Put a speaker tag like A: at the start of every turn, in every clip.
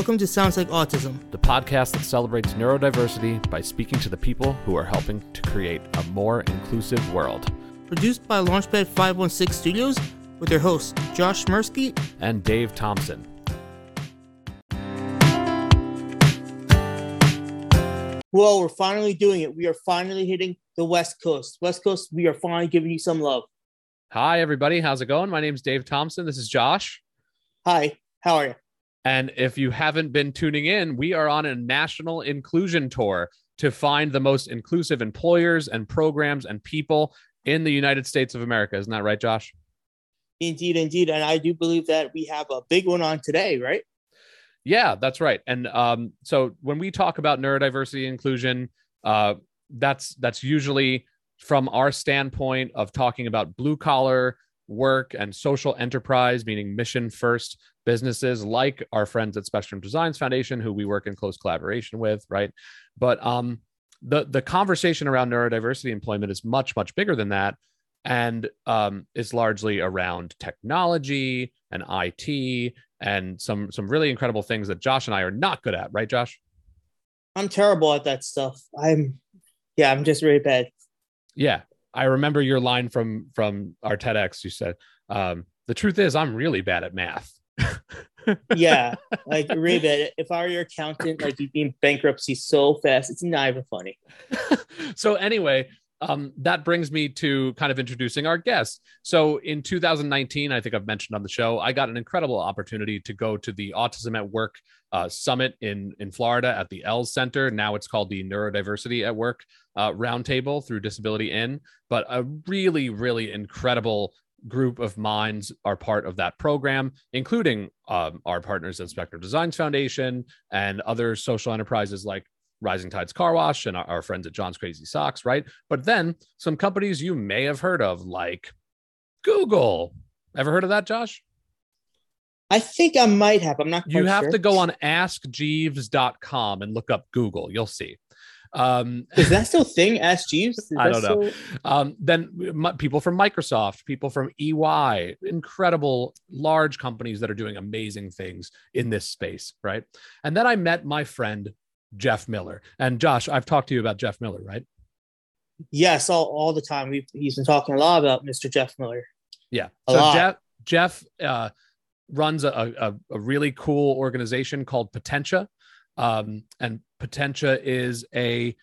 A: Welcome to Sounds Like Autism,
B: the podcast that celebrates neurodiversity by speaking to the people who are helping to create a more inclusive world.
A: Produced by Launchpad 516 Studios with their hosts Josh Smirsky
B: and Dave Thompson.
A: Well, we're finally doing it. We are finally hitting the West Coast. West Coast, we are finally giving you some love.
B: Hi, everybody. How's it going? My name is Dave Thompson. This is Josh.
A: Hi, how are you?
B: And if you haven't been tuning in, we are on a national inclusion tour to find the most inclusive employers and programs and people in the United States of America. Isn't that right, Josh?
A: Indeed, indeed. And I do believe that we have a big one on today, right?
B: Yeah, that's right. And um, so when we talk about neurodiversity inclusion, uh, that's that's usually from our standpoint of talking about blue collar work and social enterprise, meaning mission first businesses like our friends at Spectrum Designs Foundation, who we work in close collaboration with, right? But um, the the conversation around neurodiversity employment is much much bigger than that, and um, is largely around technology and IT and some some really incredible things that Josh and I are not good at, right, Josh?
A: I'm terrible at that stuff. I'm yeah, I'm just really bad.
B: Yeah, I remember your line from from our TEDx. You said, um, "The truth is, I'm really bad at math."
A: yeah, like really bad. If I were your accountant, like you'd be in bankruptcy so fast, it's not even funny.
B: so anyway, um, that brings me to kind of introducing our guest. So in 2019, I think I've mentioned on the show, I got an incredible opportunity to go to the Autism at Work uh, Summit in in Florida at the ELS Center. Now it's called the Neurodiversity at Work uh, Roundtable through Disability In. But a really, really incredible group of minds are part of that program, including um, our partners at Spectrum Designs Foundation and other social enterprises like Rising Tides Car Wash and our, our friends at John's Crazy Socks, right? But then some companies you may have heard of, like Google. Ever heard of that, Josh?
A: I think I might have. I'm not.
B: You have
A: sure.
B: to go on askjeeves.com and look up Google. You'll see.
A: Um, is that still thing? Ask Jeeves? Is
B: I don't know. Um, then people from Microsoft, people from EY, incredible large companies that are doing amazing things in this space, right? And then I met my friend Jeff Miller. And Josh, I've talked to you about Jeff Miller, right?
A: Yes, all, all the time. We've he's been talking a lot about Mr. Jeff Miller.
B: Yeah. A so lot. Jeff Jeff uh, runs a, a, a, really cool organization called Potentia. Um, and Potentia is a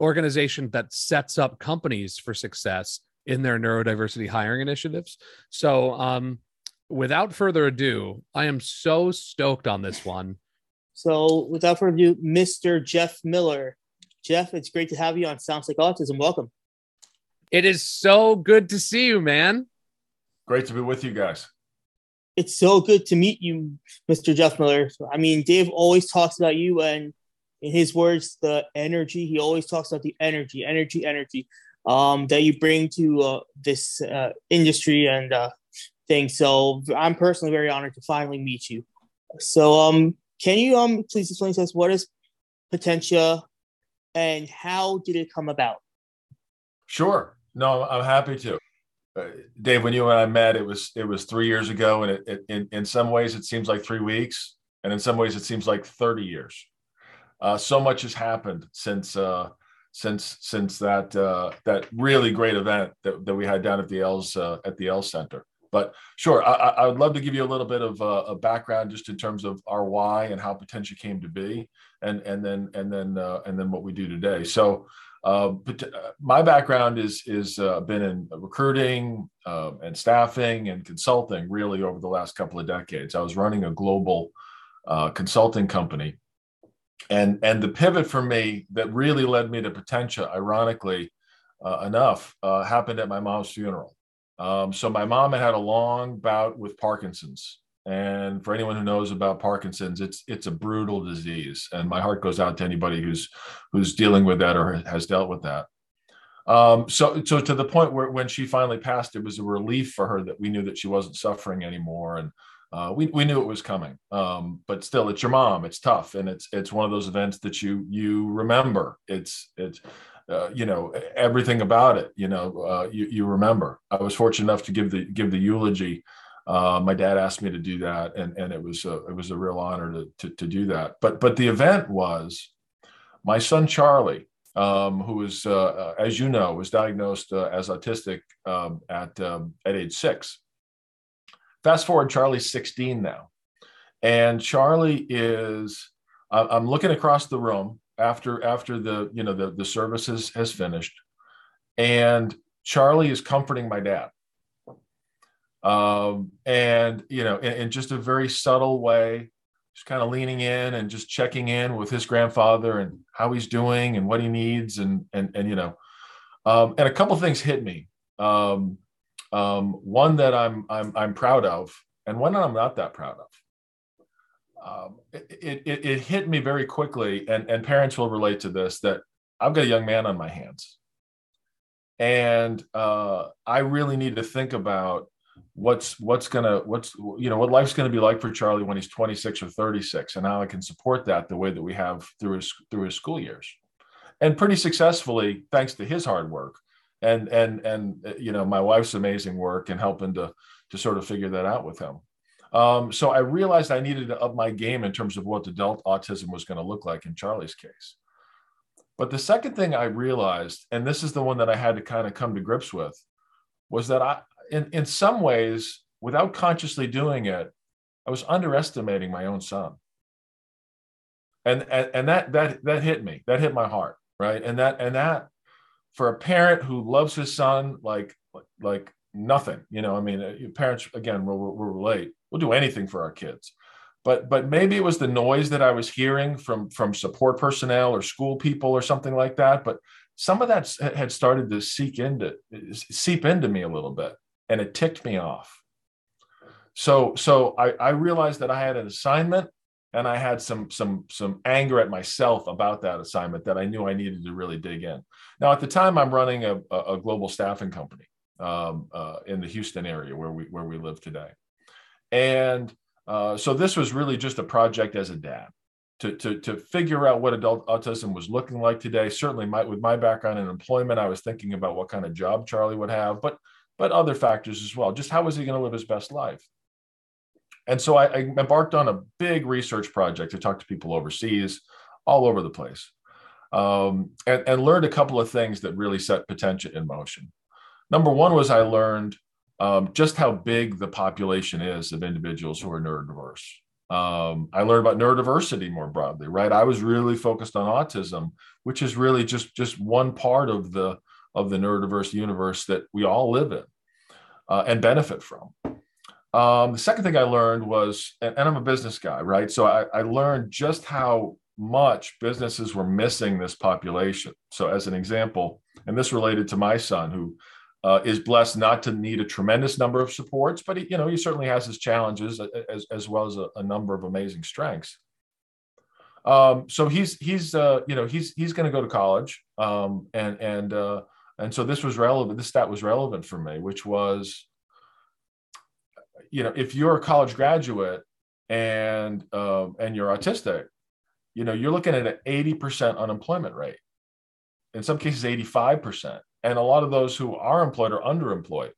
B: organization that sets up companies for success in their neurodiversity hiring initiatives. So um, without further ado, I am so stoked on this one
A: so without further ado, Mr. Jeff Miller. Jeff, it's great to have you on Sounds Like Autism. Welcome.
B: It is so good to see you, man.
C: Great to be with you guys.
A: It's so good to meet you, Mr. Jeff Miller. I mean, Dave always talks about you, and in his words, the energy. He always talks about the energy, energy, energy um, that you bring to uh, this uh, industry and uh, thing. So I'm personally very honored to finally meet you. So, um, can you um please explain to us what is Potentia and how did it come about?
C: Sure. No, I'm happy to. Uh, Dave, when you and I met, it was it was three years ago, and it, it, in in some ways it seems like three weeks, and in some ways it seems like 30 years. Uh, so much has happened since uh, since since that uh, that really great event that, that we had down at the ELS uh, at the ELS Center. But sure, I, I, would love to give you a little bit of uh, a background just in terms of our why and how Potentia came to be, and and then and then uh, and then what we do today. So, uh, uh my background is is uh, been in recruiting uh, and staffing and consulting really over the last couple of decades. I was running a global consulting company, and and the pivot for me that really led me to Potentia, ironically enough, happened at my mom's funeral. Um, so my mom had had a long bout with Parkinson's, and for anyone who knows about Parkinson's, it's it's a brutal disease, and my heart goes out to anybody who's who's dealing with that or has dealt with that. Um, so so to the point where when she finally passed, it was a relief for her that we knew that she wasn't suffering anymore, and uh, we we knew it was coming. Um, but still, it's your mom. It's tough, and it's it's one of those events that you you remember. It's it's uh, you know everything about it you know uh, you, you remember i was fortunate enough to give the give the eulogy Uh, my dad asked me to do that, and and it was a, it was a real honor to, to, to do that. But but the event was my son Charlie, um, who was uh, uh as you know was diagnosed as autistic um, at um, at age six. Fast forward, Charlie's 16 now, and Charlie is. I'm looking across the room after after the you know the the services has finished, and Charlie is comforting my dad. Um, and you know in, in, just a very subtle way just kind of leaning in and just checking in with his grandfather and how he's doing and what he needs and and and you know. Um, and a couple things hit me. Um, um, one that I'm I'm I'm proud of and one that I'm not that proud of um, it, it, it hit me very quickly and and parents will relate to this that I've got a young man on my hands and uh, I really need to think about what's what's gonna what's you know what life's gonna be like for Charlie when he's 26 or 36, and how I can support that the way that we have through his through his school years, and pretty successfully thanks to his hard work, and and and uh, you know my wife's amazing work and helping to to sort of figure that out with him. Um, so I realized I needed to up my game in terms of what adult autism was going to look like in Charlie's case. But the second thing I realized, and this is the one that I had to kind of come to grips with, was that I, in, in some ways, without consciously doing it, I was underestimating my own son. And, and, and that, that, that hit me, that hit my heart. Right. And that, and that for a parent who loves his son, like, like nothing, you know, I mean, uh, parents, again, will, will relate. We'll do anything for our kids but but maybe it was the noise that I was hearing from from support personnel or school people or something like that. But some of that had started to seep into seep into me a little bit, and it ticked me off. So so I, I realized that I had an assignment and I had some some some anger at myself about that assignment that I knew I needed to really dig in. Now at the time I'm running a, a global staffing company um, uh, in the Houston area where we where we live today, and uh, so this was really just a project as a dad to, to, to figure out what adult autism was looking like today. Certainly, my, with my background in employment, I was thinking about what kind of job Charlie would have, but but other factors as well. Just how was he going to live his best life? And so I, I embarked on a big research project to talk to people overseas, all over the place, um, and, and learned a couple of things that really set Potentia in motion. Number one was I learned um, just how big the population is of individuals who are neurodiverse. Um, I learned about neurodiversity more broadly, right? I was really focused on autism, which is really just just one part of the of the neurodiverse universe that we all live in uh, and benefit from. Um, the second thing I learned was, and, and I'm a business guy, right? So I, I, learned just how much businesses were missing this population. So, as an example, and this related to my son, who uh, is blessed not to need a tremendous number of supports, but he, you know, he certainly has his challenges as, as well as a, a number of amazing strengths. Um, so he's he's uh, you know he's he's going to go to college, um, and and uh, and so this was relevant this stat was relevant for me which was you know if you're a college graduate and um, and you're autistic you know you're looking at an 80% unemployment rate in some cases 85% and a lot of those who are employed are underemployed.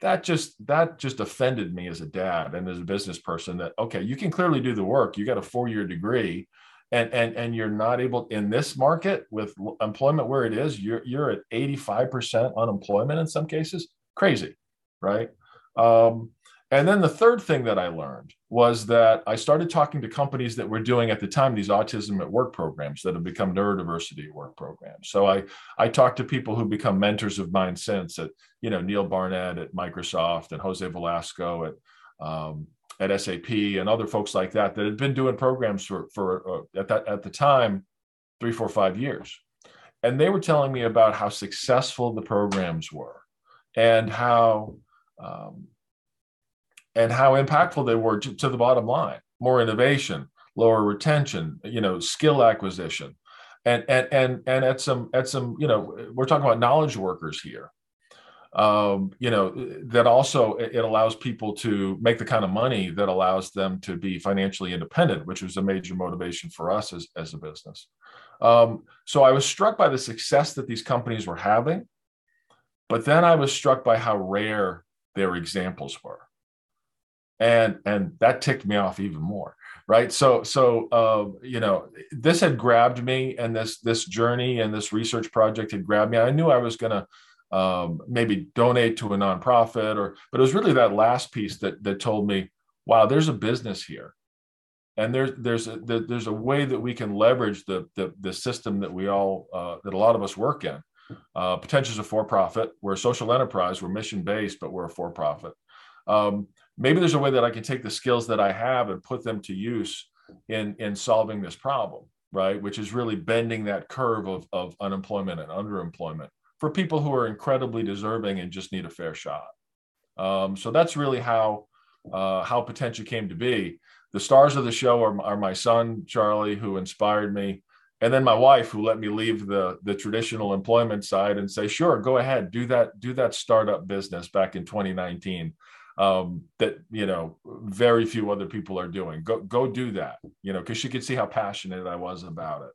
C: That just that just offended me as a dad and as a business person that okay you can clearly do the work. You got a four year degree and and and you're not able in this market with employment where it is you're you're at 85% unemployment in some cases. Crazy right? Um, and then the third thing that i learned was that i started talking to companies that were doing at the time these autism at work programs that have become neurodiversity work programs. So i i talked to people who become mentors of mine since at you know neil barnett at microsoft and jose velasco at um, at SAP and other folks like that that had been doing programs for for uh, at that at the time three, four, five years, and they were telling me about how successful the programs were, and how um, and how impactful they were to, to the bottom line. More innovation, lower retention, you know, skill acquisition, and and and and at some at some you know we're talking about knowledge workers here um, you know that also it allows people to make the kind of money that allows them to be financially independent which was a major motivation for us as, as a business. Um, so i was struck by the success that these companies were having but then i was struck by how rare their examples were and and that ticked me off even more right? So so uh, you know this had grabbed me and this this journey and this research project had grabbed me. I knew i was going to um, maybe donate to a nonprofit or but it was really that last piece that that told me wow there's a business here. And there's there's a there's a way that we can leverage the the, the system that we all uh, that a lot of us work in. Uh, Potentia is a for-profit. We're a social enterprise. We're mission based but we're a for-profit. Um, maybe there's a way that I can take the skills that I have and put them to use in in solving this problem, right? Which is really bending that curve of, of unemployment and underemployment for people who are incredibly deserving and just need a fair shot. Um, so that's really how uh, how Potentia came to be. The stars of the show are, are my son Charlie, who inspired me, and then my wife, who let me leave the the traditional employment side and say, "Sure, go ahead, do that, do that startup business." Back in 2019, um, that you know very few other people are doing. Go go do that, you know, because she could see how passionate I was about it.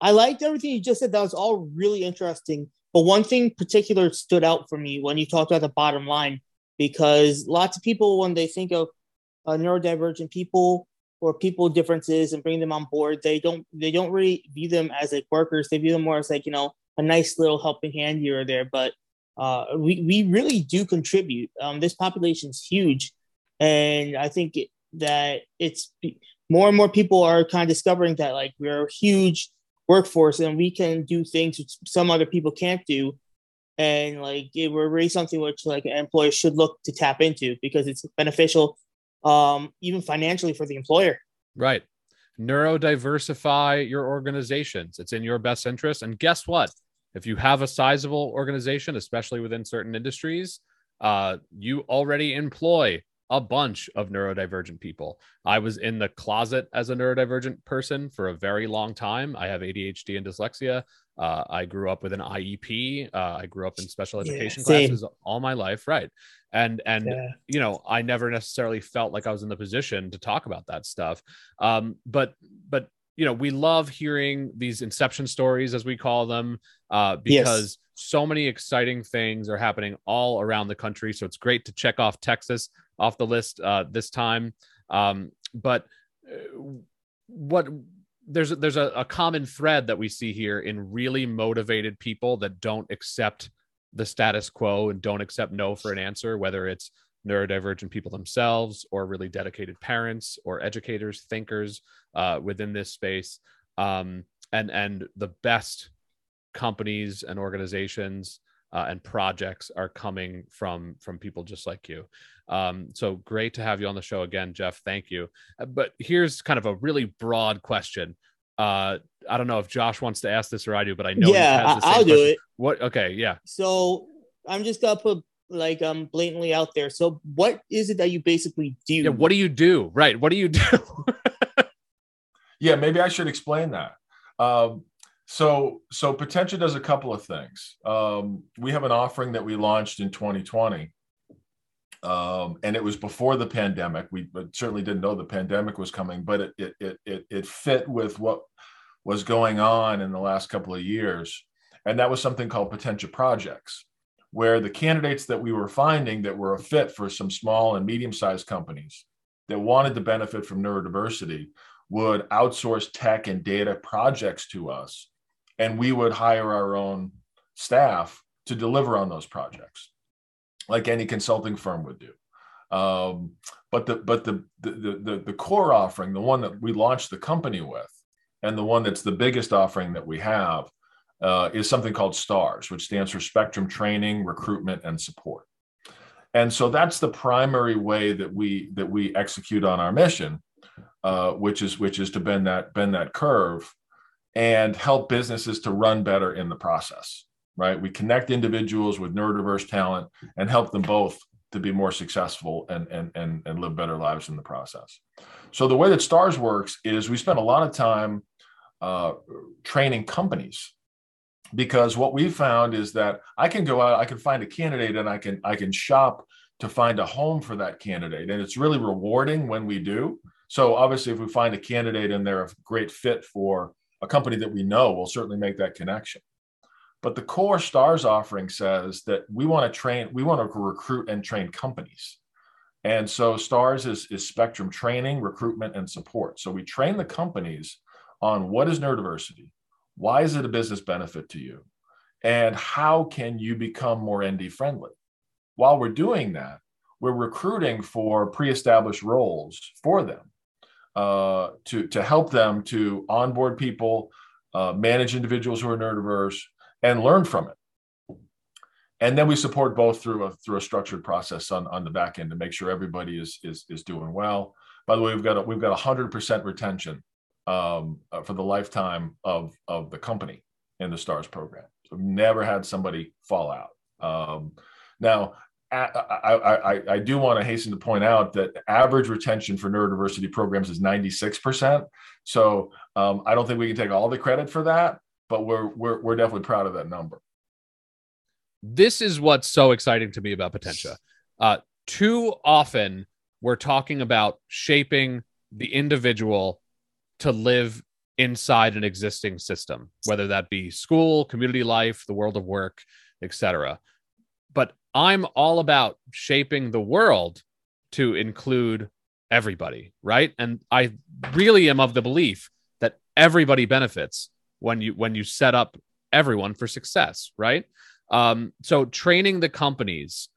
A: I liked everything you just said. That was all really interesting. But one thing particular stood out for me when you talked about the bottom line, because lots of people when they think of uh, neurodivergent people or people differences and bring them on board, they don't they don't really view them as like workers. They view them more as like you know a nice little helping hand here or there. But uh, we, we really do contribute. Um, this population is huge. And I think that it's more and more people are kind of discovering that like we're a huge workforce and we can do things which some other people can't do. And like it, we're really something which like employers should look to tap into because it's beneficial, um, even financially for the employer.
B: Right. Neurodiversify your organizations. It's in your best interest. And guess what? If you have a sizable organization, especially within certain industries, uh, you already employ a bunch of neurodivergent people. I was in the closet as a neurodivergent person for a very long time. I have ADHD and dyslexia. Uh, I grew up with an IEP. Uh, I grew up in special education yeah, classes all my life, right? And and yeah. you know, I never necessarily felt like I was in the position to talk about that stuff. Um, but but you know, we love hearing these inception stories, as we call them, uh, because yes. so many exciting things are happening all around the country. So it's great to check off Texas off the list uh, this time. Um, but uh, what there's there's a, a common thread that we see here in really motivated people that don't accept the status quo and don't accept no for an answer, whether it's neurodivergent people themselves or really dedicated parents or educators thinkers uh, within this space. Um, and and the best companies and organizations uh, and projects are coming from from people just like you. Um, so great to have you on the show again jeff. Thank you. Uh, but here's kind of a really broad question. Uh, i don't know if josh wants to ask this or i do but i know
A: yeah i'll do it.
B: What okay yeah.
A: So i'm just gonna put like um blatantly out there. So what is it that you basically do?
B: Yeah, what do you do? Right. What do you do?
C: yeah, maybe I should explain that. Um, so so Potentia does a couple of things. Um, we have an offering that we launched in 2020. Um, and it was before the pandemic. We certainly didn't know the pandemic was coming, but it, it it it fit with what was going on in the last couple of years, and that was something called Potentia Projects where the candidates that we were finding that were a fit for some small and medium sized companies that wanted to benefit from neurodiversity would outsource tech and data projects to us and we would hire our own staff to deliver on those projects like any consulting firm would do. Um, but the but the, the the the core offering the one that we launched the company with and the one that's the biggest offering that we have uh, is something called STARS, which stands for Spectrum Training, Recruitment, and Support. And so that's the primary way that we that we execute on our mission, uh, which is which is to bend that bend that curve and help businesses to run better in the process. Right? We connect individuals with neurodiverse talent and help them both to be more successful and and and, and live better lives in the process. So the way that STARS works is we spend a lot of time uh, training companies because what we found is that I can go out, I can find a candidate and I can I can shop to find a home for that candidate. And it's really rewarding when we do. So obviously if we find a candidate and they're a great fit for a company that we know, we'll certainly make that connection. But the core stars offering says that we want to train, we want to recruit and train companies. And so STARS is, is spectrum training, recruitment, and support. So we train the companies on what is neurodiversity, why is it a business benefit to you, and how can you become more ND friendly. While we're doing that, we're recruiting for pre-established roles for them uh, to, to help them to onboard people, uh, manage individuals who are neurodiverse, and learn from it and then we support both through a through a structured process on, on the back end to make sure everybody is is is doing well. By the way, we've got a, we've got hundred percent retention um, uh, for the lifetime of of the company in the Stars program. So never had somebody fall out. Um, now, I, I, I, I, do want to hasten to point out that average retention for neurodiversity programs is 96%. So um, I don't think we can take all the credit for that, but we're, we're, we're definitely proud of that number
B: this is what's so exciting to me about Potentia. Uh, too often, we're talking about shaping the individual to live inside an existing system, whether that be school, community life, the world of work, etc. But I'm all about shaping the world to include everybody, right? And I really am of the belief that everybody benefits when you when you set up everyone for success, right? Um, so training the companies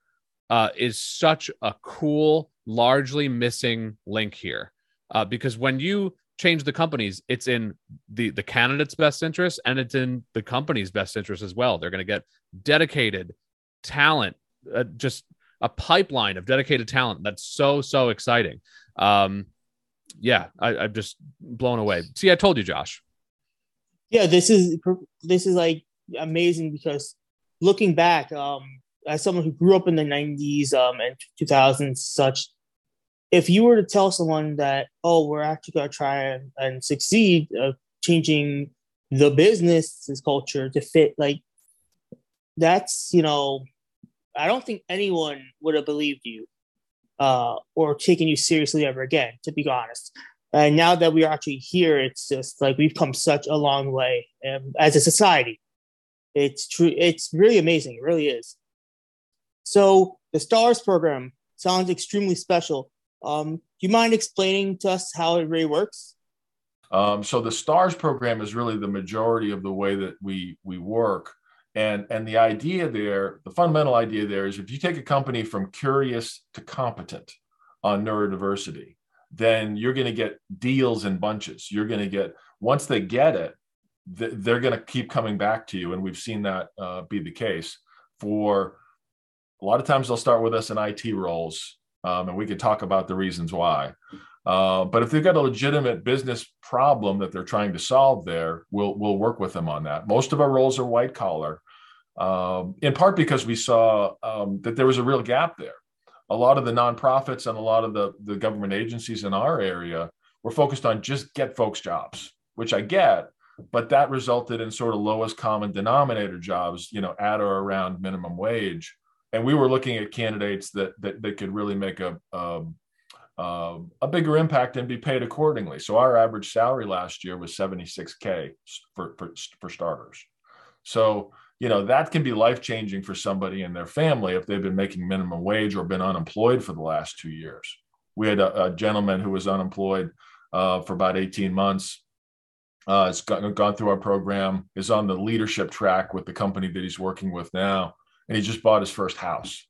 B: uh, is such a cool, largely missing link here, uh, because when you change the companies, it's in the the candidate's best interest and it's in the company's best interest as well. They're going to get dedicated talent, uh, just a pipeline of dedicated talent. That's so so exciting. Um, yeah, I, I'm just blown away. See, I told you, Josh.
A: Yeah, this is this is like amazing because looking back, um, as someone who grew up in the 90s um, and 2000s, such, if you were to tell someone that, oh, we're actually going to try and, and succeed uh, changing the business culture to fit, like, that's, you know, I don't think anyone would have believed you uh, or taken you seriously ever again, to be honest. And now that we are actually here, it's just like we've come such a long way um, as a society. It's true. It's really amazing. It really is. So the STARS program sounds extremely special. Um, do you mind explaining to us how it really works?
C: Um, so the STARS program is really the majority of the way that we we work. And, and the idea there, the fundamental idea there is if you take a company from curious to competent on neurodiversity, then you're going to get deals in bunches. You're going to get, once they get it, they're going to keep coming back to you. And we've seen that uh, be the case for a lot of times they'll start with us in IT roles. Um, and we could talk about the reasons why. Uh, but if they've got a legitimate business problem that they're trying to solve there, we'll, we'll work with them on that. Most of our roles are white collar, um, in part because we saw um, that there was a real gap there. A lot of the nonprofits and a lot of the, the government agencies in our area were focused on just get folks jobs, which I get but that resulted in sort of lowest common denominator jobs, you know, at or around minimum wage. And we were looking at candidates that that, that could really make a uh, a bigger impact and be paid accordingly. So our average salary last year was 76k for, for, for starters. So you know that can be life changing for somebody and their family if they've been making minimum wage or been unemployed for the last two years. We had a, a gentleman who was unemployed uh, for about 18 months uh, has gone, gone through our program, is on the leadership track with the company that he's working with now, and he just bought his first house.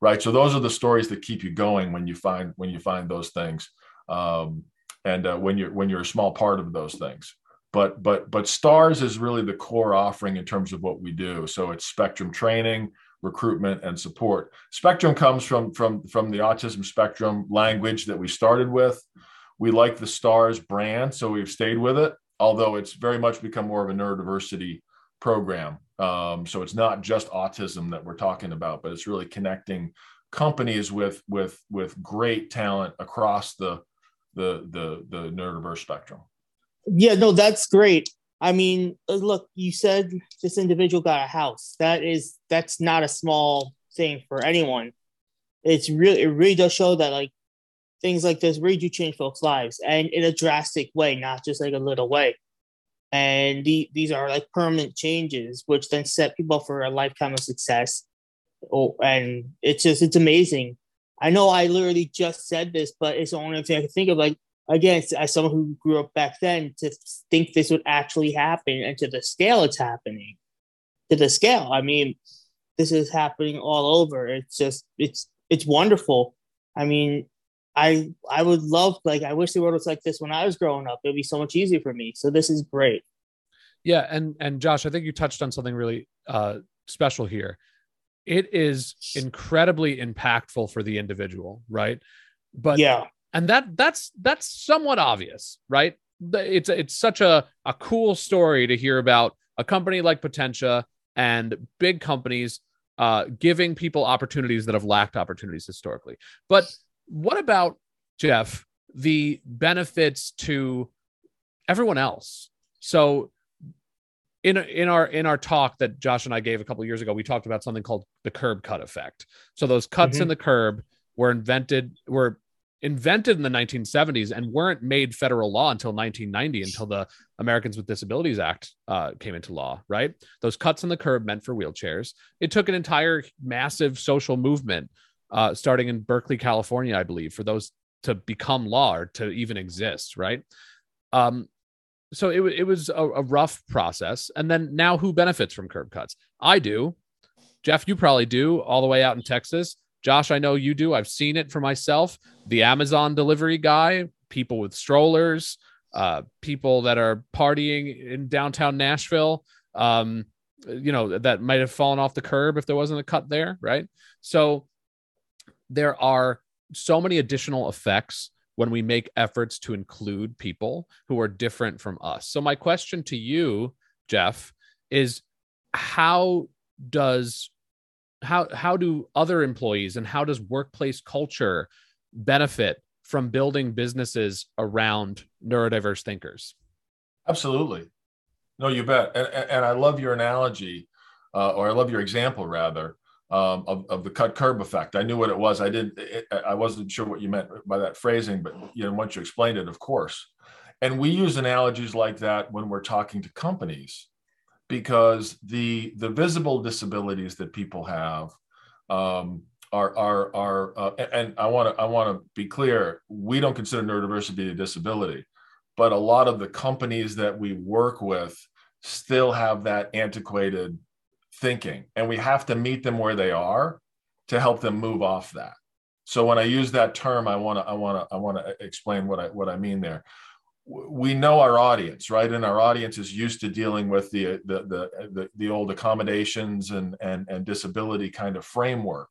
C: Right. So those are the stories that keep you going when you find when you find those things, um, and uh, when you're when you're a small part of those things. But but but Stars is really the core offering in terms of what we do. So it's spectrum training, recruitment, and support. Spectrum comes from from from the autism spectrum language that we started with. We like the Stars brand, so we've stayed with it although it's very much become more of a neurodiversity program. Um, so it's not just autism that we're talking about, but it's really connecting companies with with with great talent across the the the the neurodiverse spectrum.
A: Yeah, no, that's great. I mean, uh, look, you said this individual got a house. That is that's not a small thing for anyone. It's really it really does show that like things like this really do change folks' lives and in a drastic way, not just like a little way. And the, these are like permanent changes, which then set people for a lifetime of success. Oh, and it's just, it's amazing. I know I literally just said this, but it's the only thing I can think of. Like again, as someone who grew up back then, to think this would actually happen and to the scale it's happening, to the scale. I mean, this is happening all over. It's just it's it's wonderful. I mean, I I would love like I wish the world was like this when I was growing up. It'd be so much easier for me. So this is great.
B: Yeah, and and Josh, I think you touched on something really uh, special here. It is incredibly impactful for the individual, right? But
A: yeah,
B: and that that's that's somewhat obvious, right? It's it's such a a cool story to hear about a company like Potentia and big companies uh, giving people opportunities that have lacked opportunities historically. But what about Jeff? The benefits to everyone else. So in in our in our talk that Josh and I gave a couple years ago, we talked about something called the curb cut effect. So those cuts mm-hmm. in the curb were invented were invented in the 1970s and weren't made federal law until 1990 until the Americans with Disabilities Act uh, came into law, right? Those cuts in the curb meant for wheelchairs. It took an entire massive social movement uh, starting in Berkeley, California, I believe, for those to become law or to even exist, right? Um, so it, it was a, a rough process. And then now who benefits from curb cuts? I do. Jeff, you probably do all the way out in Texas. Josh, I know you do. I've seen it for myself. The Amazon delivery guy, people with strollers, uh, people that are partying in downtown Nashville, um, you know, that might have fallen off the curb if there wasn't a cut there, right? So there are so many additional effects when we make efforts to include people who are different from us. So, my question to you, Jeff, is how does how how do other employees and how does workplace culture benefit from building businesses around neurodiverse thinkers?
C: Absolutely. No you bet. And, and i love your analogy uh, or i love your example rather um, of, of the cut curb effect. I knew what it was. I didn't it, i wasn't sure what you meant by that phrasing but you know once you explained it of course. And we use analogies like that when we're talking to companies because the the visible disabilities that people have um, are are are uh, and I want to I want to be clear we don't consider neurodiversity a disability but a lot of the companies that we work with still have that antiquated thinking and we have to meet them where they are to help them move off that so when I use that term I want to I want to I want to explain what I what I mean there we know our audience, right? And our audience is used to dealing with the the the the, the old accommodations and, and and disability kind of framework.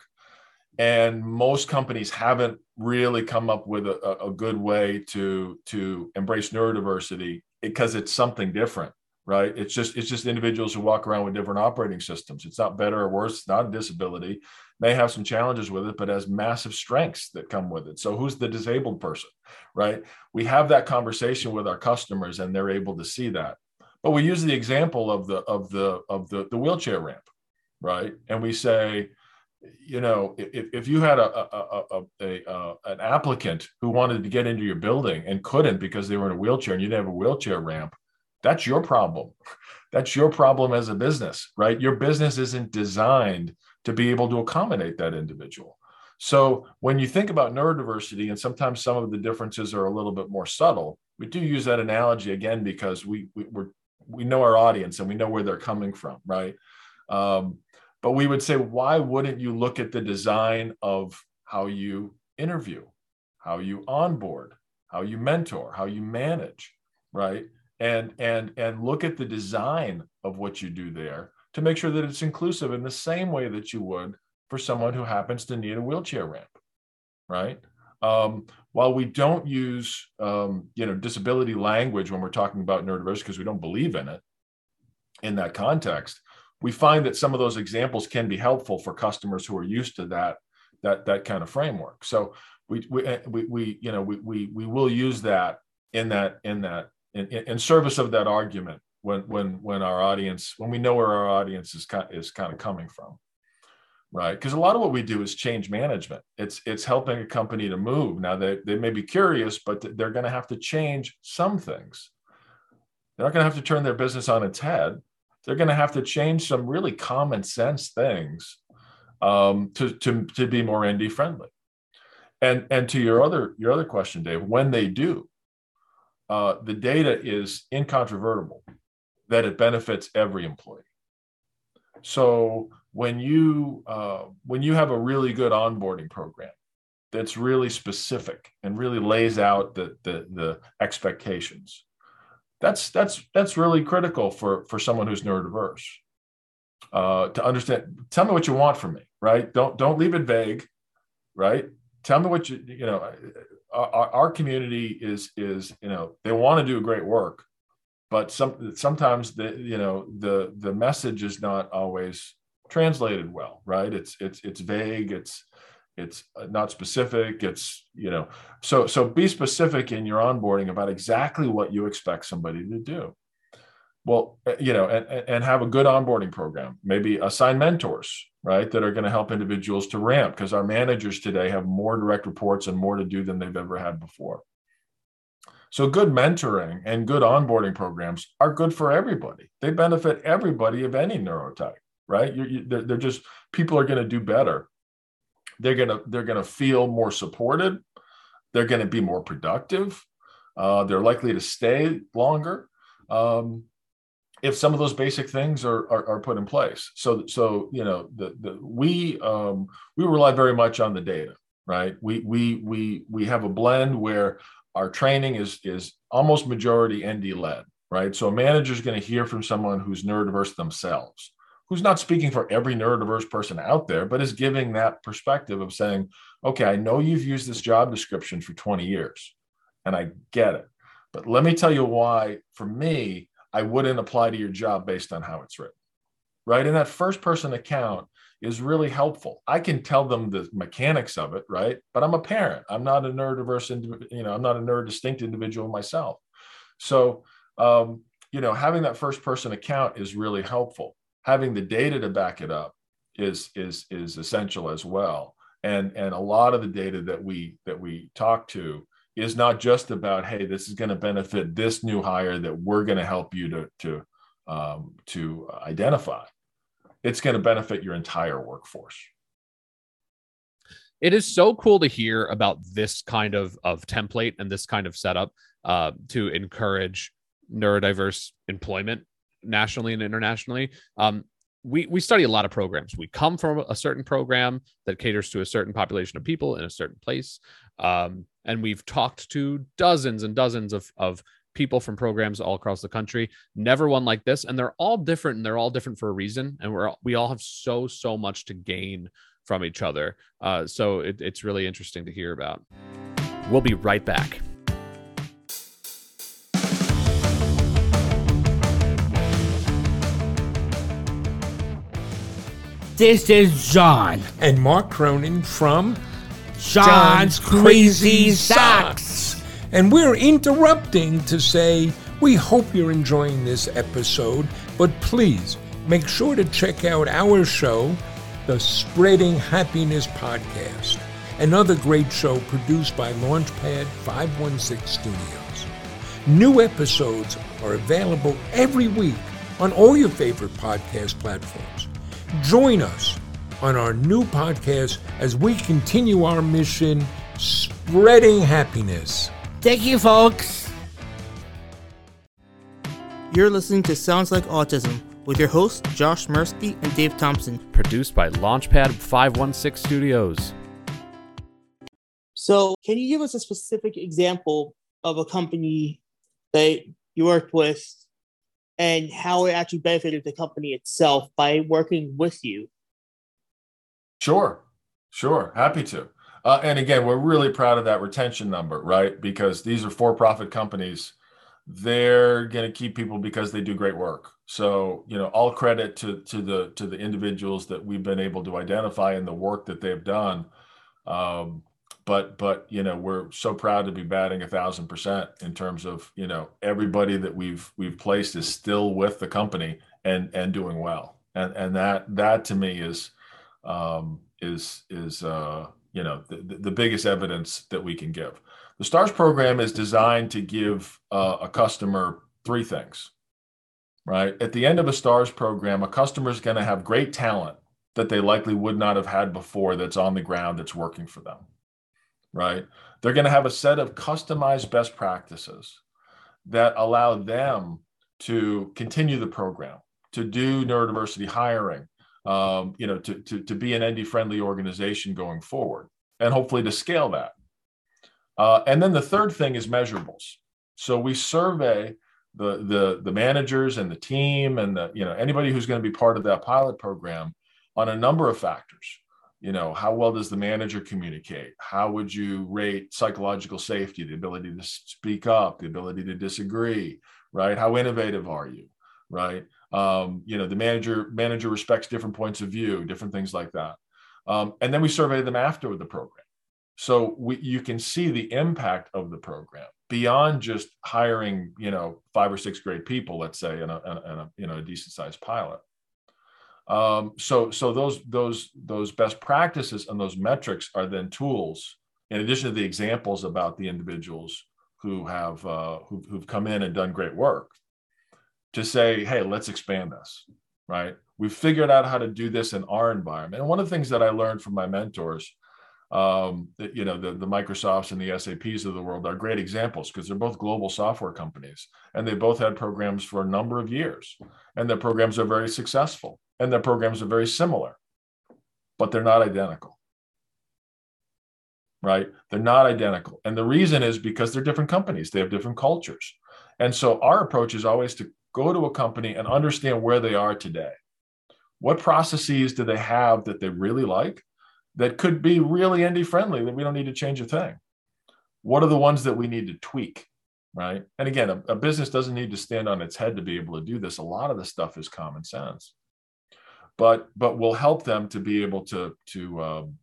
C: And most companies haven't really come up with a, a good way to to embrace neurodiversity because it's something different right? It's just it's just individuals who walk around with different operating systems. It's not better or worse it's not a disability. May have some challenges with it but has massive strengths that come with it. So who's the disabled person right? We have that conversation with our customers and they're able to see that. But we use the example of the of the of the, the wheelchair ramp right? And we say you know if, if you had a, a, a, a, an applicant who wanted to get into your building and couldn't because they were in a wheelchair and you didn't have a wheelchair ramp that's your problem. That's your problem as a business, right? Your business isn't designed to be able to accommodate that individual. So when you think about neurodiversity, and sometimes some of the differences are a little bit more subtle, we do use that analogy again because we we we we know our audience and we know where they're coming from, right? Um, but we would say, why wouldn't you look at the design of how you interview, how you onboard, how you mentor, how you manage, right? And and and look at the design of what you do there to make sure that it's inclusive in the same way that you would for someone who happens to need a wheelchair ramp right? Um, while we don't use um, you know disability language when we're talking about neurodiversity because we don't believe in it in that context we find that some of those examples can be helpful for customers who are used to that that that kind of framework. So we we we, we you know we, we we will use that in that in that in, in service of that argument when when when our audience when we know where our audience is kind is kind of coming from right? Because a lot of what we do is change management. It's it's helping a company to move. Now they, they may be curious but they're going to have to change some things. They're not going to have to turn their business on its head. They're going to have to change some really common sense things um, to, to, to be more ND friendly. And and to your other your other question, Dave, when they do, uh, the data is incontrovertible that it benefits every employee. So when you uh, when you have a really good onboarding program that's really specific and really lays out the the, the expectations, that's that's that's really critical for for someone who's neurodiverse uh, to understand. Tell me what you want from me, right? Don't don't leave it vague, right? Tell me what you you know. Our, our community is is you know they want to do great work, but some sometimes the you know the the message is not always translated well, right? It's it's it's vague. It's it's not specific it's you know so so be specific in your onboarding about exactly what you expect somebody to do well uh, you know and, and have a good onboarding program maybe assign mentors right that are going to help individuals to ramp because our managers today have more direct reports and more to do than they've ever had before. So good mentoring and good onboarding programs are good for everybody. They benefit everybody of any neurotype right? You're, you, they're, they're just people are going to do better. They're going to they're going to feel more supported. They're going to be more productive. Uh, they're likely to stay longer. Um, if some of those basic things are, are, are put in place. So so you know the, the we um, we rely very much on the data, right? We we we we have a blend where our training is is almost majority ND led, right? So a manager is going to hear from someone who's neurodiverse themselves, who's not speaking for every neurodiverse person out there, but is giving that perspective of saying, okay, I know you've used this job description for 20 years, and I get it. But let me tell you why, for me, I wouldn't apply to your job based on how it's written. Right. And that first person account is really helpful. I can tell them the mechanics of it, right? But I'm a parent. I'm not a neurodiverse, you know, I'm not a neurodistinct individual myself. So, um, you know, having that first person account is really helpful. Having the data to back it up is is is essential as well. And and a lot of the data that we that we talk to is not just about hey this is going to benefit this new hire that we're going to help you to to um, to identify. It's going to benefit your entire workforce.
B: It is so cool to hear about this kind of of template and this kind of setup uh, to encourage neurodiverse employment nationally and internationally. Um, we we study a lot of programs. We come from a certain program that caters to a certain population of people in a certain place, um, and we've talked to dozens and dozens of of people from programs all across the country. Never one like this, and they're all different, and they're all different for a reason. And we're we all have so so much to gain from each other. Uh, so it, it's really interesting to hear about. We'll be right back.
D: This is John.
E: And Mark Cronin from
D: John's, John's Crazy Socks.
E: And we're interrupting to say we hope you're enjoying this episode, but please make sure to check out our show, the Spreading Happiness Podcast, another great show produced by Launchpad 516 Studios. New episodes are available every week on all your favorite podcast platforms. Join us on our new podcast as we continue our mission spreading happiness.
D: Thank you, folks.
A: You're listening to Sounds Like Autism with your hosts, Josh Mursky and Dave Thompson.
B: Produced by Launchpad 516 Studios.
A: So, can you give us a specific example of a company that you worked with and how it actually benefited the company itself by working with you.
C: Sure, sure, happy to. Uh, and again, we're really proud of that retention number, right? Because these are for-profit companies. They're going to keep people because they do great work. So, you know, all credit to to the to the individuals that we've been able to identify and the work that they've done. Um, but but you know we're so proud to be batting a thousand percent in terms of you know everybody that we've we've placed is still with the company and and doing well. And and that that to me is um is is uh you know the, the biggest evidence that we can give. The stars program is designed to give uh, a customer three things right? At the end of a stars program a customer is going to have great talent that they likely would not have had before that's on the ground that's working for them right? They're going to have a set of customized best practices that allow them to continue the program, to do neurodiversity hiring, um, you know, to, to, to be an ND friendly organization going forward, and hopefully to scale that. Uh, and then the third thing is measurables. So we survey the, the, the managers and the team and the, you know, anybody who's going to be part of that pilot program on a number of factors you know how well does the manager communicate? How would you rate psychological safety the ability to speak up the ability to disagree right? How innovative are you right? Um, you know the manager manager respects different points of view different things like that. Um, and then we survey them after the program. So we, you can see the impact of the program beyond just hiring you know five or six great people let's say in a, in a, you know a decent sized pilot um, so so those those those best practices and those metrics are then tools in addition to the examples about the individuals who have uh, who've, who've come in and done great work to say hey let's expand this right? We've figured out how to do this in our environment. And one of the things that i learned from my mentors um, you know the, the microsofts and the saps of the world are great examples because they're both global software companies and they both had programs for a number of years and their programs are very successful and their programs are very similar, but they're not identical. Right? They're not identical. And the reason is because they're different companies, they have different cultures. And so our approach is always to go to a company and understand where they are today. What processes do they have that they really like that could be really ND friendly that we don't need to change a thing? What are the ones that we need to tweak? Right. And again, a, a business doesn't need to stand on its head to be able to do this. A lot of the stuff is common sense but but will help them to be able to to um,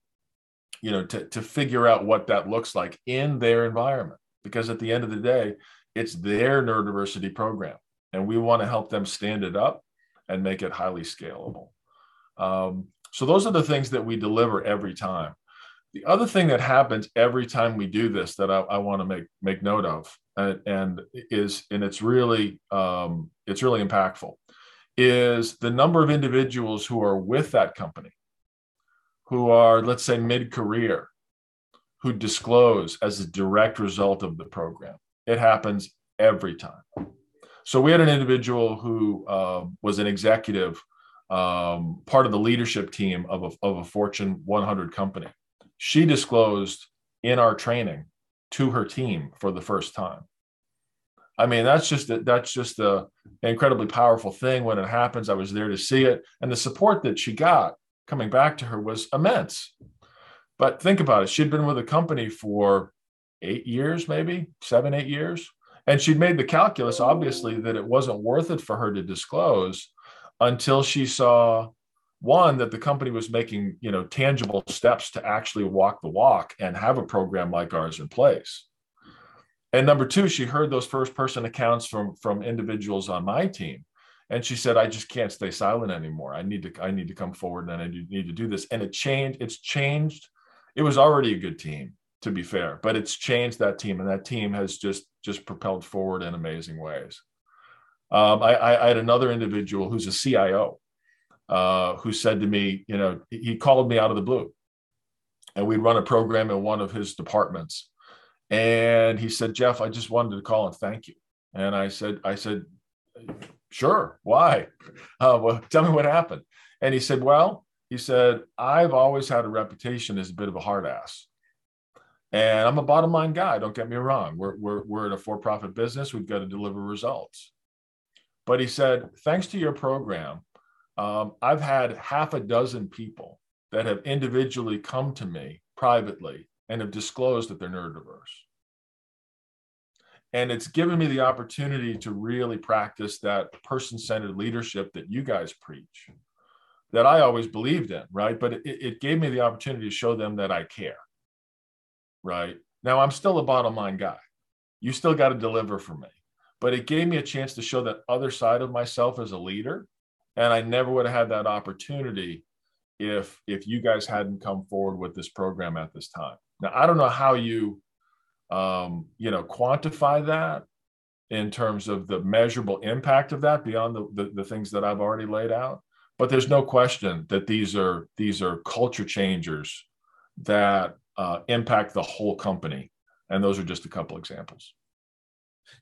C: you know to, to figure out what that looks like in their environment because at the end of the day it's their neurodiversity program and we want to help them stand it up and make it highly scalable um, so those are the things that we deliver every time the other thing that happens every time we do this that i, I want to make make note of and, and is and it's really um, it's really impactful is the number of individuals who are with that company, who are, let's say, mid career, who disclose as a direct result of the program. It happens every time. So we had an individual who uh, was an executive, um, part of the leadership team of a, of a Fortune 100 company. She disclosed in our training to her team for the first time. I mean, that's just a, that's just a incredibly powerful thing when it happens. I was there to see it, and the support that she got coming back to her was immense. But think about it: she'd been with a company for eight years, maybe seven, eight years, and she'd made the calculus, obviously, that it wasn't worth it for her to disclose until she saw one that the company was making you know tangible steps to actually walk the walk and have a program like ours in place. And number two she heard those first person accounts from from individuals on my team. And she said i just can't stay silent anymore. I need to i need to come forward and i need to do this. And it changed it's changed. It was already a good team to be fair but it's changed that team. And that team has just just propelled forward in amazing ways um, I, I, had another individual who's a cio uh, who said to me you know he called me out of the blue and we'd run a program in one of his departments and he said, Jeff, I just wanted to call and thank you. And I said, I said, sure. Why? Uh, well, tell me what happened. And he said, well, he said, I've always had a reputation as a bit of a hard ass. And I'm a bottom line guy. Don't get me wrong. We're, we're, we're in a for profit business. We've got to deliver results. But he said, thanks to your program, um, I've had half a dozen people that have individually come to me privately and have disclosed that they're neurodiverse. And it's given me the opportunity to really practice that person centered leadership that you guys preach, that I always believed in, right? But it, it gave me the opportunity to show them that I care, right? Now, I'm still a bottom line guy. You still got to deliver for me. But it gave me a chance to show that other side of myself as a leader. And I never would have had that opportunity if if you guys hadn't come forward with this program at this time. Now, I don't know how you, um, you know, quantify that in terms of the measurable impact of that beyond the, the, the things that I've already laid out. But there's no question that these are these are culture changers that uh, impact the whole company. And those are just a couple examples.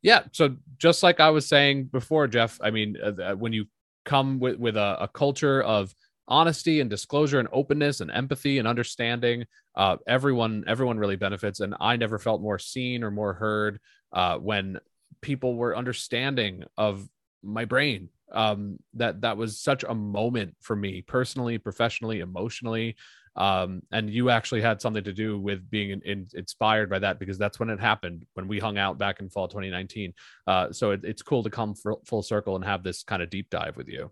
B: Yeah. So just like I was saying before, Jeff, I mean, uh, when you come with, with a, a culture of honesty and disclosure and openness and empathy and understanding uh, everyone everyone really benefits and i never felt more seen or more heard uh, when people were understanding of my brain um, that that was such a moment for me personally professionally emotionally um, and you actually had something to do with being in, in, inspired by that because that's when it happened when we hung out back in fall 2019 uh, so it, it's cool to come full circle and have this kind of deep dive with you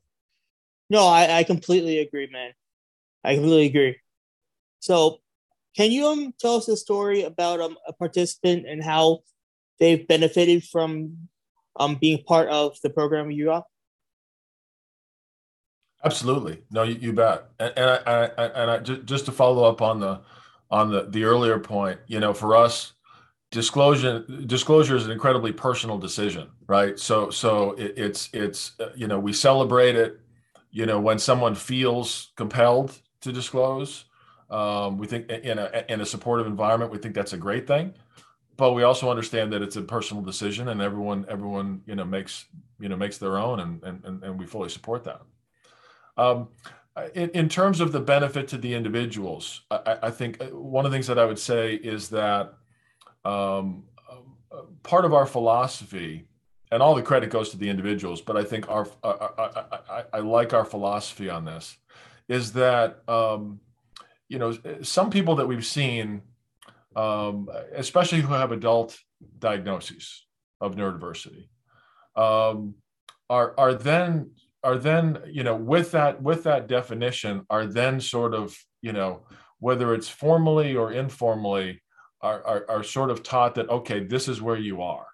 A: no, I, I completely agree, man. I completely agree. So, can you um tell us a story about um a participant and how they've benefited from um being part of the program you are?
C: Absolutely, no, you, you bet. And, and I, I, and I just, just to follow up on the on the the earlier point, you know, for us, disclosure disclosure is an incredibly personal decision, right? So so it, it's it's uh, you know we celebrate it you know, when someone feels compelled to disclose, um, we think in a in a supportive environment, we think that's a great thing. But we also understand that it's a personal decision, and everyone everyone you know makes you know makes their own, and and and we fully support that. Um, in, in terms of the benefit to the individuals, I, I think uh, one of the things that I would say is that um, uh, part of our philosophy and all the credit goes to the individuals. But I think our I, I, I, I like our philosophy on this is that um, you know some people that we've seen, um, especially who have adult diagnoses of neurodiversity, um, are are then are then you know with that with that definition are then sort of you know whether it's formally or informally are, are, are sort of taught that okay this is where you are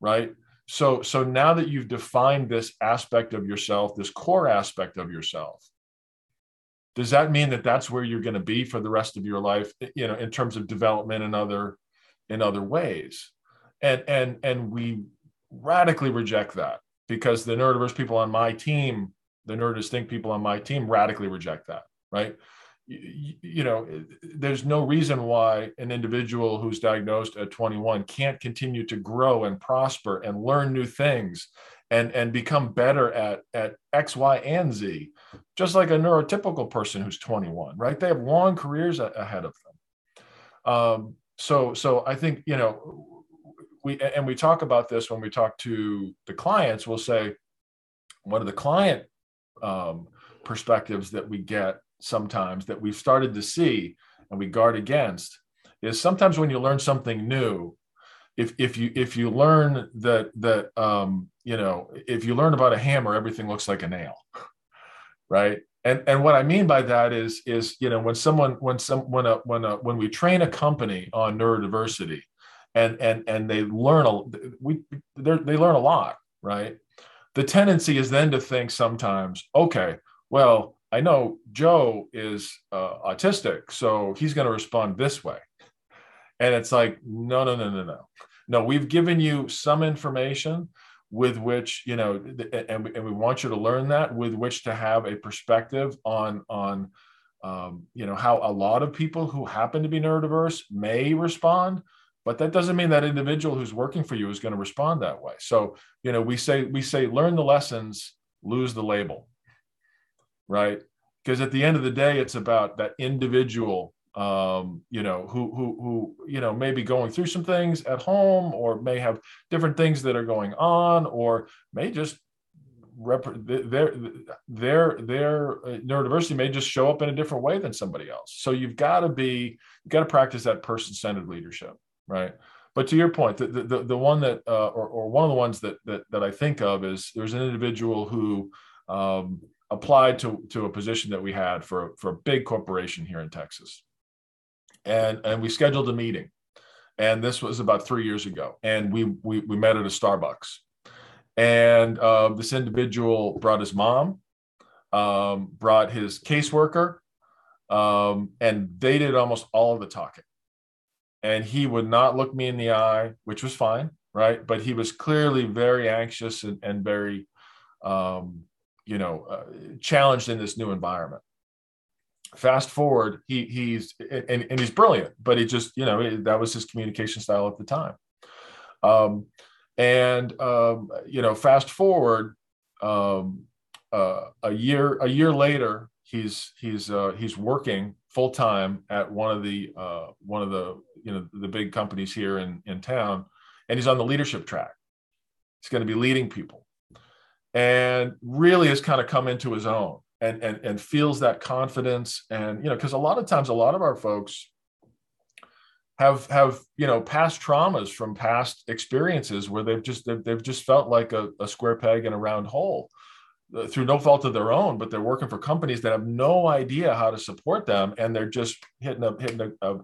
C: right? So so now that you've defined this aspect of yourself this core aspect of yourself does that mean that that's where you're going to be for the rest of your life you know in terms of development and other in other ways? And and and we radically reject that because the neurodiverse people on my team the neurodistinct people on my team radically reject that right you, know, there's no reason why an individual who's diagnosed at 21 can't continue to grow and prosper and learn new things and and become better at at X, Y, and Z, just like a neurotypical person who's 21, right? They have long careers ahead of them. Um, so so I think you know we and we talk about this when we talk to the clients. We'll say one of the client um, perspectives that we get sometimes that we've started to see and we guard against is sometimes when you learn something new if if you if you learn that that um you know if you learn about a hammer everything looks like a nail right and and what i mean by that is is you know when someone when some when a when a when we train a company on neurodiversity and and and they learn a we they learn a lot right the tendency is then to think sometimes okay well I know Joe is uh, autistic, so he's going to respond this way. And it's like, no, no, no, no, no. No, we've given you some information with which, you know, and we, and we want you to learn that with which to have a perspective on, on, um, you know, how a lot of people who happen to be neurodiverse may respond, but that doesn't mean that individual who's working for you is going to respond that way. So, you know, we say, we say, learn the lessons, lose the label right? Because at the end of the day, it's about that individual, um, you know, who who who you know may be going through some things at home, or may have different things that are going on, or may just rep- their their their uh, neurodiversity may just show up in a different way than somebody else. So you've got to be you've got to practice that person-centered leadership, right? But to your point, the the, the one that uh, or, or one of the ones that, that that I think of is there's an individual who um, applied to, to a position that we had for, for a big corporation here in Texas. And, and we scheduled a meeting. And this was about three years ago. And we, we, we met at a Starbucks. And uh, this individual brought his mom, um, brought his caseworker, um, and they did almost all of the talking. And he would not look me in the eye, which was fine, right? But he was clearly very anxious and, and very um, you know, uh, challenged in this new environment. fast forward, he he's and, and he's brilliant, but he just you know that was his communication style at the time. Um, and um, you know, fast forward um, uh, a year a year later, he's he's uh, he's working full time at one of the uh, one of the you know the big companies here in in town, and he's on the leadership track. He's going to be leading people, and really has kind of come into his own and and and feels that confidence and you know because a lot of times a lot of our folks have have you know past traumas from past experiences where they've just they've, they've just felt like a, a square peg in a round hole uh, through no fault of their own but they're working for companies that have no idea how to support them and they're just hitting up hitting a, a,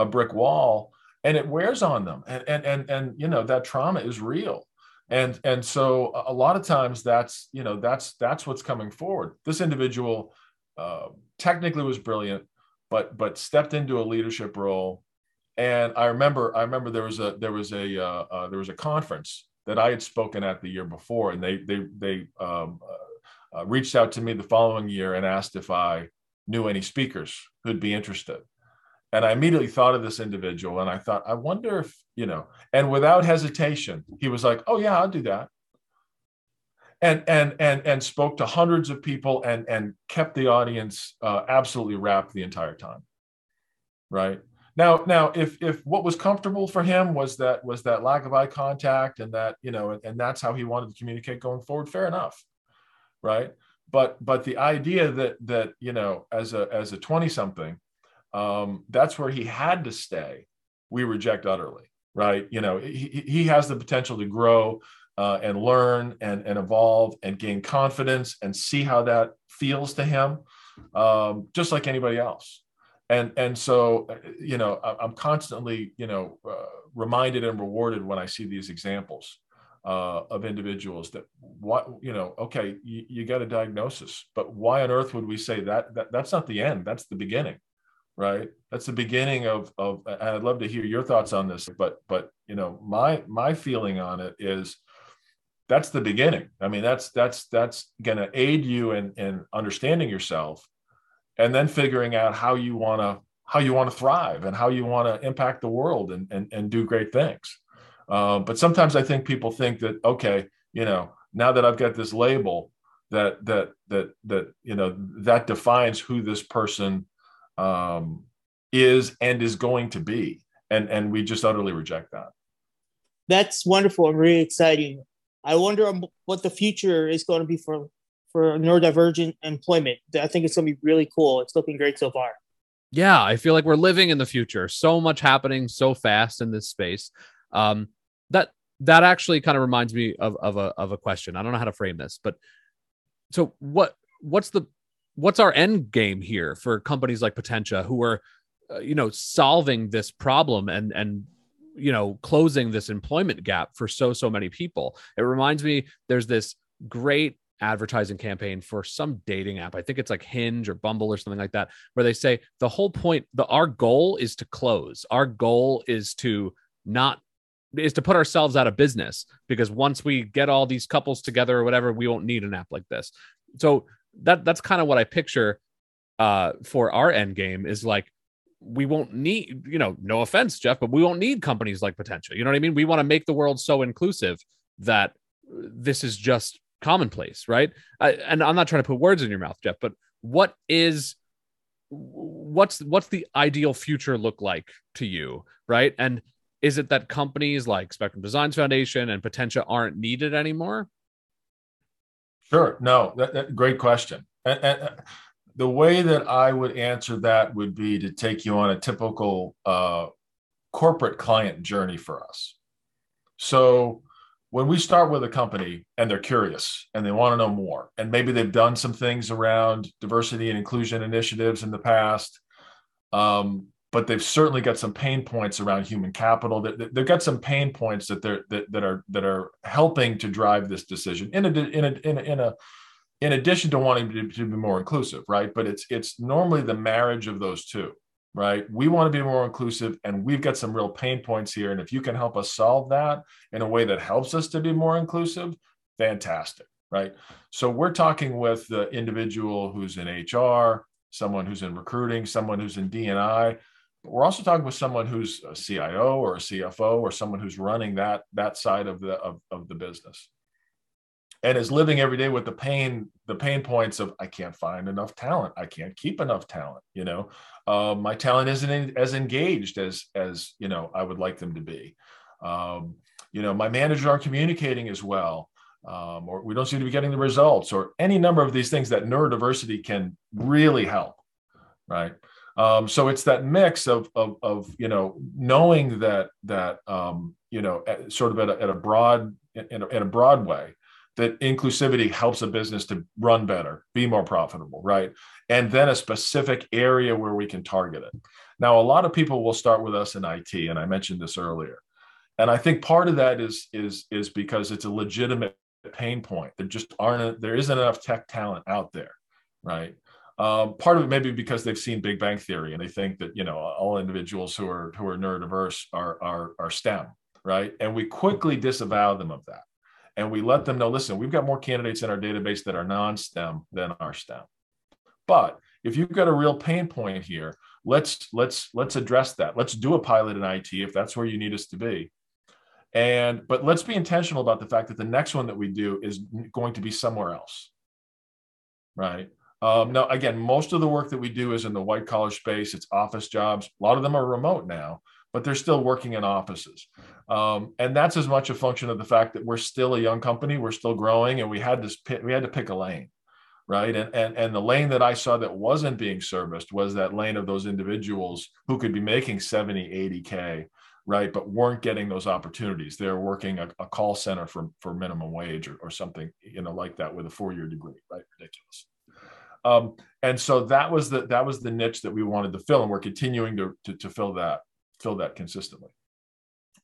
C: a brick wall and it wears on them. And and and, and you know that trauma is real. And and so a lot of times that's you know that's that's what's coming forward. This individual uh, technically was brilliant but but stepped into a leadership role. And i remember i remember there was a there was a uh, uh, there was a conference that i had spoken at the year before and they they they um, uh, uh, reached out to me the following year and asked if i knew any speakers who'd be interested and I immediately thought of this individual and I thought, I wonder if, you know, and without hesitation, he was like, oh yeah, I'll do that. And, and, and, and spoke to hundreds of people and, and kept the audience uh, absolutely wrapped the entire time. Right. Now, now, if, if what was comfortable for him was that, was that lack of eye contact and that, you know, and, and that's how he wanted to communicate going forward, fair enough. Right. But, but the idea that, that, you know, as a, as a 20 something, um, that's where he had to stay. We reject utterly, right? You know, he, he has the potential to grow uh, and learn and, and evolve and gain confidence and see how that feels to him, um, just like anybody else. And, and so, uh, you know, I'm constantly, you know, uh, reminded and rewarded when I see these examples uh, of individuals that what you know okay you, you, got a diagnosis but why on earth would we say that, that that's not the end that's the beginning right? That's the beginning of of and i'd love to hear your thoughts on this but but you know my my feeling on it is that's the beginning. I mean that's that's that's going to aid you in in understanding yourself and then figuring out how you want to how you want to thrive and how you want to impact the world and and, and do great things. Uh, but sometimes i think people think that okay you know now that i've got this label that that that that you know that defines who this person um, is and is going to be. And, and we just utterly reject that.
A: That's wonderful and really exciting. I wonder what the future is going to be for, for neurodivergent employment. I think it's going to be really cool. It's looking great so far.
B: Yeah, I feel like we're living in the future. So much happening so fast in this space. Um, that that actually kind of reminds me of, of a of a question. I don't know how to frame this, but so what what's the what's our end game here for companies like Potentia who are, uh, you know, solving this problem and and you know closing this employment gap for so so many people. It reminds me there's this great advertising campaign for some dating app. I think it's like Hinge or Bumble or something like that, where they say the whole point, the our goal is to close. Our goal is to not is to put ourselves out of business because once we get all these couples together or whatever, we won't need an app like this. So that that's kind of what I picture uh, for our end game is like we won't need, you know, no offense, Jeff, but we won't need companies like Potentia. You know what I mean? We want to make the world so inclusive that this is just commonplace, right? I, and I'm not trying to put words in your mouth, Jeff, but what is what's what's the ideal future look like to you, right? And is it that companies like Spectrum Designs Foundation and Potentia aren't needed anymore?
C: Sure. No, that, that, great question. And, and, the way that I would answer that would be to take you on a typical uh, corporate client journey for us. So when we start with a company and they're curious and they want to know more, and maybe they've done some things around diversity and inclusion initiatives in the past, um, but they've certainly got some pain points around human capital. That they've got some pain points that they're that, that are that are helping to drive this decision in a in a in a, in, a, in addition to wanting to, to be more inclusive, right? But it's it's normally the marriage of those two, right? We want to be more inclusive, and we've got some real pain points here. And if you can help us solve that in a way that helps us to be more inclusive, fantastic, right? So we're talking with the individual who's in HR someone who's in recruiting, someone who's in D&I. We're also talking with someone who's a CIO or a CFO or someone who's running that that side of the of, of the business and is living every day with the pain the pain points of i can't find enough talent. I can't keep enough talent you know? Uh, my talent isn't as engaged as as you know i would like them to be. Um, you know my managers aren't communicating as well um, or we don't seem to be getting the results or any number of these things that neurodiversity can really help right um, so it's that mix of, of, of you know knowing that that um, you know at, sort of at a, at a broad in a, in a broad way that inclusivity helps a business to run better, be more profitable, right? And then a specific area where we can target it. Now, a lot of people will start with us in IT, and I mentioned this earlier. And I think part of that is is is because it's a legitimate pain point. There just aren't there isn't enough tech talent out there, right? Um, part of it maybe because they've seen Big Bang Theory and they think that you know all individuals who are who are neurodiverse are are, are STEM, right? And we quickly disavow them of that. And we let them know listen we've got more candidates in our database that are non-stem than our stem. But if you've got a real pain point here let's let's let's address that. Let's do a pilot in it if that's where you need us to be. And but let's be intentional about the fact that the next one that we do is going to be somewhere else right um, now again most of the work that we do is in the white collar space it's office jobs a lot of them are remote now but they're still working in offices. Um, and that's as much a function of the fact that we're still a young company, we're still growing, and we had pick, we had to pick a lane, right? And, and and the lane that I saw that wasn't being serviced was that lane of those individuals who could be making 70, 80k, right, but weren't getting those opportunities. They're working a, a call center for for minimum wage or, or something, you know, like that with a four year degree, right? Ridiculous. Um, and so that was the that was the niche that we wanted to fill, and we're continuing to, to, to fill that fill that consistently.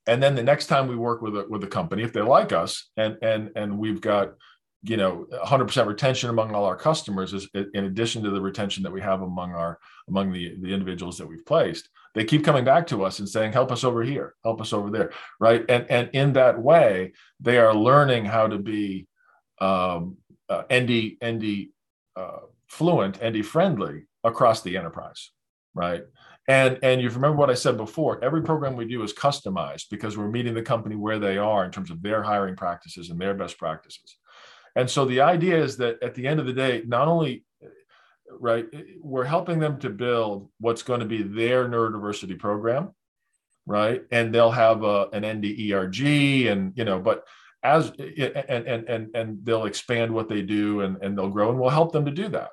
C: And then the next time we work with a, with a company, if they like us and and and we've got you know 100% retention among all our customers is in addition to the retention that we have among our among the the individuals that we've placed they keep coming back to us and saying help us over here. Help us over there. Right? And and in that way they are learning how to be um, uh, nd nd uh, fluent nd friendly across the enterprise right and and you remember what I said before, every program we do is customized because we're meeting the company where they are in terms of their hiring practices and their best practices. And so the idea is that at the end of the day, not only right, we're helping them to build what's going to be their neurodiversity program, right? And they'll have a, an NDERG and you know, but as and and and and they'll expand what they do and, and they'll grow and we'll help them to do that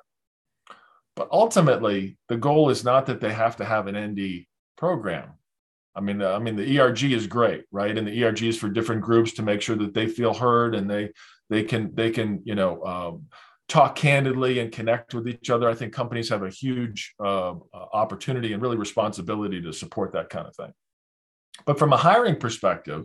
C: but ultimately, the goal is not that they have to have an ND program. I mean, I mean, the ERG is great, right? And the ERG is for different groups to make sure that they feel heard and they they can they can you know um, talk candidly and connect with each other. I think companies have a huge uh, uh opportunity and really responsibility to support that kind of thing. But from a hiring perspective,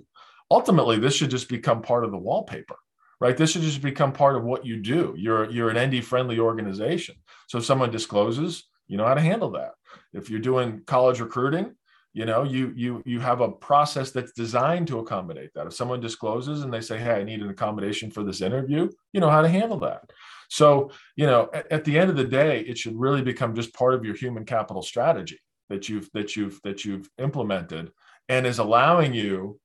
C: ultimately, this should just become part of the wallpaper right? This should just become part of what you do. You're you're an ND friendly organization. So if someone discloses, you know how to handle that. If you're doing college recruiting, you know you you you have a process that's designed to accommodate that. If someone discloses and they say, "Hey, I need an accommodation for this interview," you know how to handle that. So you know at, at the end of the day, it should really become just part of your human capital strategy that you've that you've that you've implemented and is allowing you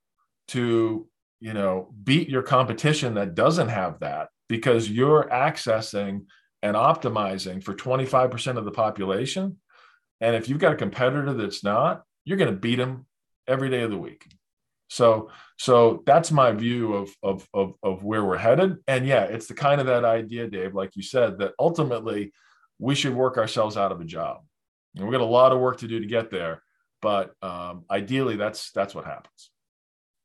C: to you know beat your competition that doesn't have that because you're accessing and optimizing for 25% of the population. And if you've got a competitor that's not you're going to beat them every day of the week. So so that's my view of, of of of where we're headed. And yeah it's the kind of that idea dave like you said that ultimately we should work ourselves out of a job. And we've got a lot of work to do to get there but um, ideally that's that's what happens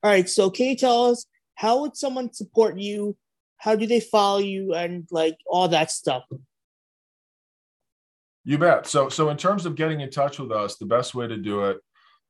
A: all right, so can you tell us how would someone support you? How do they follow you and like all that stuff?
C: You bet. So, so in terms of getting in touch with us, the best way to do it.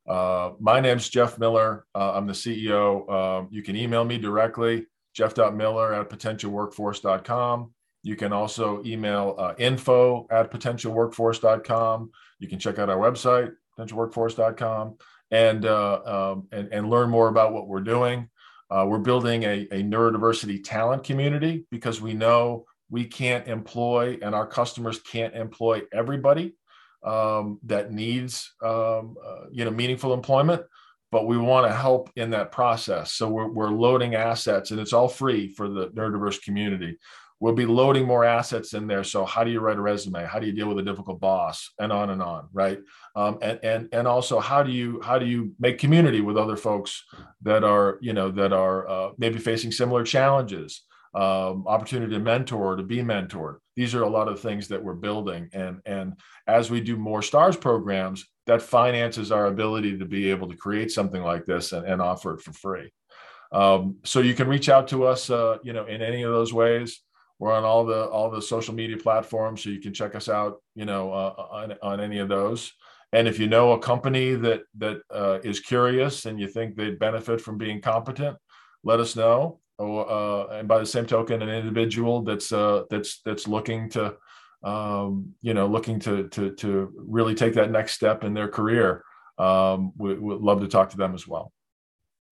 C: Uh, my name's Jeff Miller. Uh, I'm the CEO. Uh, you can email me directly, jeff.miller at potentiaworkforce.com. You can also email uh, info at potentiaworkforce.com. You can check out our website, potentiaworkforce.com and uh, um, and and learn more about what we're doing. Uh, we're building a, a neurodiversity talent community because we know we can't employ and our customers can't employ everybody um, that needs um, uh, you know meaningful employment but we want to help in that process so we're, we're loading assets and it's all free for the neurodiverse community we'll be loading more assets in there. So how do you write a resume? How do you deal with a difficult boss? And on and on right? Um, and and and also how do you how do you make community with other folks that are you know that are uh, maybe facing similar challenges? Um, opportunity to mentor to be mentored. These are a lot of things that we're building. And and as we do more stars programs that finances our ability to be able to create something like this and, and offer it for free. Um, so you can reach out to us uh, you know in any of those ways we're on all the all the social media platforms so you can check us out you know uh, on, on any of those. And if you know a company that that uh, is curious and you think they'd benefit from being competent let us know. Or, uh, and by the same token, an individual that's uh, that's that's looking to, um, you know, looking to to to really take that next step in their career, um, we would love to talk to them as well.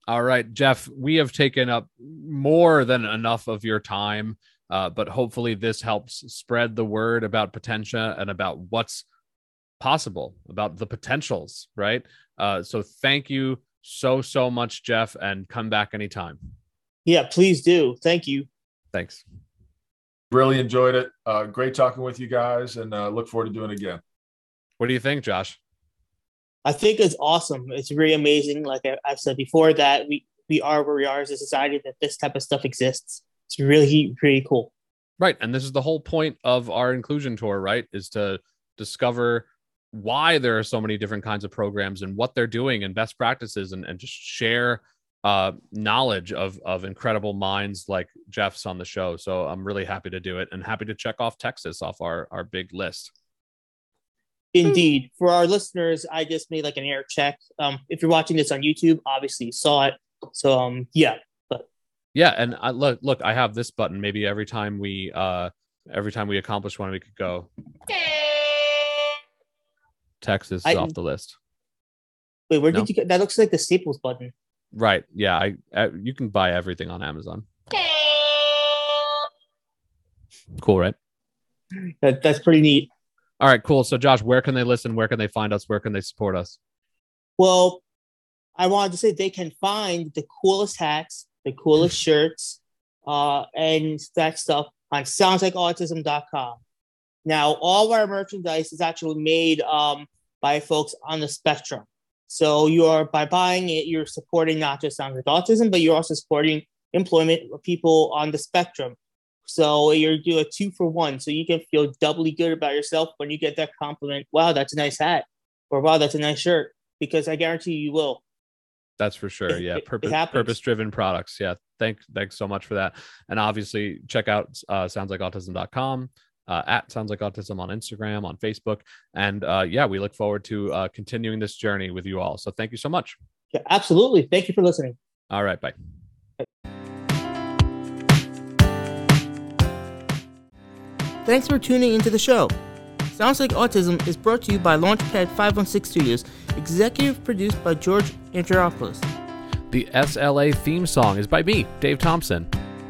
B: All right, Jeff, we have taken up more than enough of your time, uh, but hopefully this helps spread the word about Potentia and about what's possible, about the potentials, right? Uh, so thank you so so much, Jeff, and come back anytime.
A: Yeah, please do. Thank you.
B: Thanks.
C: Really enjoyed it. Uh, great talking with you guys, and uh, look forward to doing it again.
B: What do you think, Josh?
A: I think it's awesome. It's really amazing. Like I've said before, that we we are where we are as a society. That this type of stuff exists. It's really really cool.
B: Right, and this is the whole point of our inclusion tour. Right, is to discover why there are so many different kinds of programs and what they're doing and best practices and, and just share uh, knowledge of of incredible minds like Jeff's on the show. So I'm really happy to do it and happy to check off Texas off our our big list.
A: Indeed, for our listeners, I just made like an air check. Um, if you're watching this on YouTube, obviously you saw it. So um, yeah,
B: yeah, and I look look, I have this button. Maybe every time we uh every time we accomplish one, we could go. Texas is I, off the list.
A: Wait, where no? did you get that? Looks like the Staples button.
B: Right. Yeah. I, I you can buy everything on Amazon. Cool, right?
A: That, that's pretty neat.
B: All right, cool. So, Josh, where can they listen? Where can they find us? Where can they support us?
A: Well, I wanted to say they can find the coolest hats, the coolest shirts, uh, and that stuff on soundslikeautism.com. Now, all of our merchandise is actually made um, by folks on the spectrum. So you are by buying it, you're supporting not just Sounds Like Autism, but you're also supporting employment of people on the spectrum. So you're doing a two for one. So you can feel doubly good about yourself when you get that compliment. Wow, that's a nice hat, or wow, that's a nice shirt. Because I guarantee you will.
B: That's for sure.
A: It,
B: yeah,
A: it,
B: purpose
A: it
B: purpose driven products. Yeah, thank thanks so much for that. And obviously, check out uh, soundslikeautism.com uh, at Sounds Like Autism on Instagram, on Facebook. And uh, yeah, we look forward to uh, continuing this journey with you all. So thank you so much.
A: Yeah, absolutely. Thank you for listening.
B: All right. Bye.
A: Thanks for tuning into the show. Sounds Like Autism is brought to you by Launchpad 516 Studios, executive produced by George Angelopoulos.
B: The SLA theme song is by me, Dave Thompson.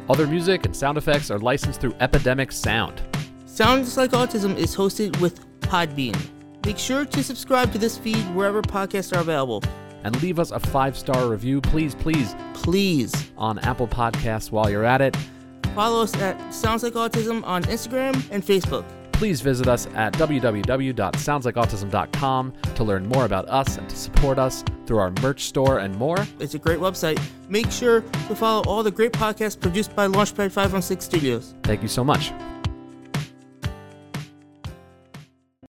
B: Other music and sound effects are licensed through Epidemic Sound.
A: Sounds Like Autism is hosted with Podbean. Make sure to subscribe to this feed wherever podcasts are available.
B: And leave us a five star review, please, please.
A: Please.
B: On Apple Podcasts while you're at it.
A: Follow us at Sounds Like Autism on Instagram and Facebook.
B: Please visit us at www.soundslikeautism.com to learn more about us and to support us through our merch store and more.
A: It's a great website. Make sure to follow all the great podcasts produced by Launchpad 516 Studios.
B: Thank you so much.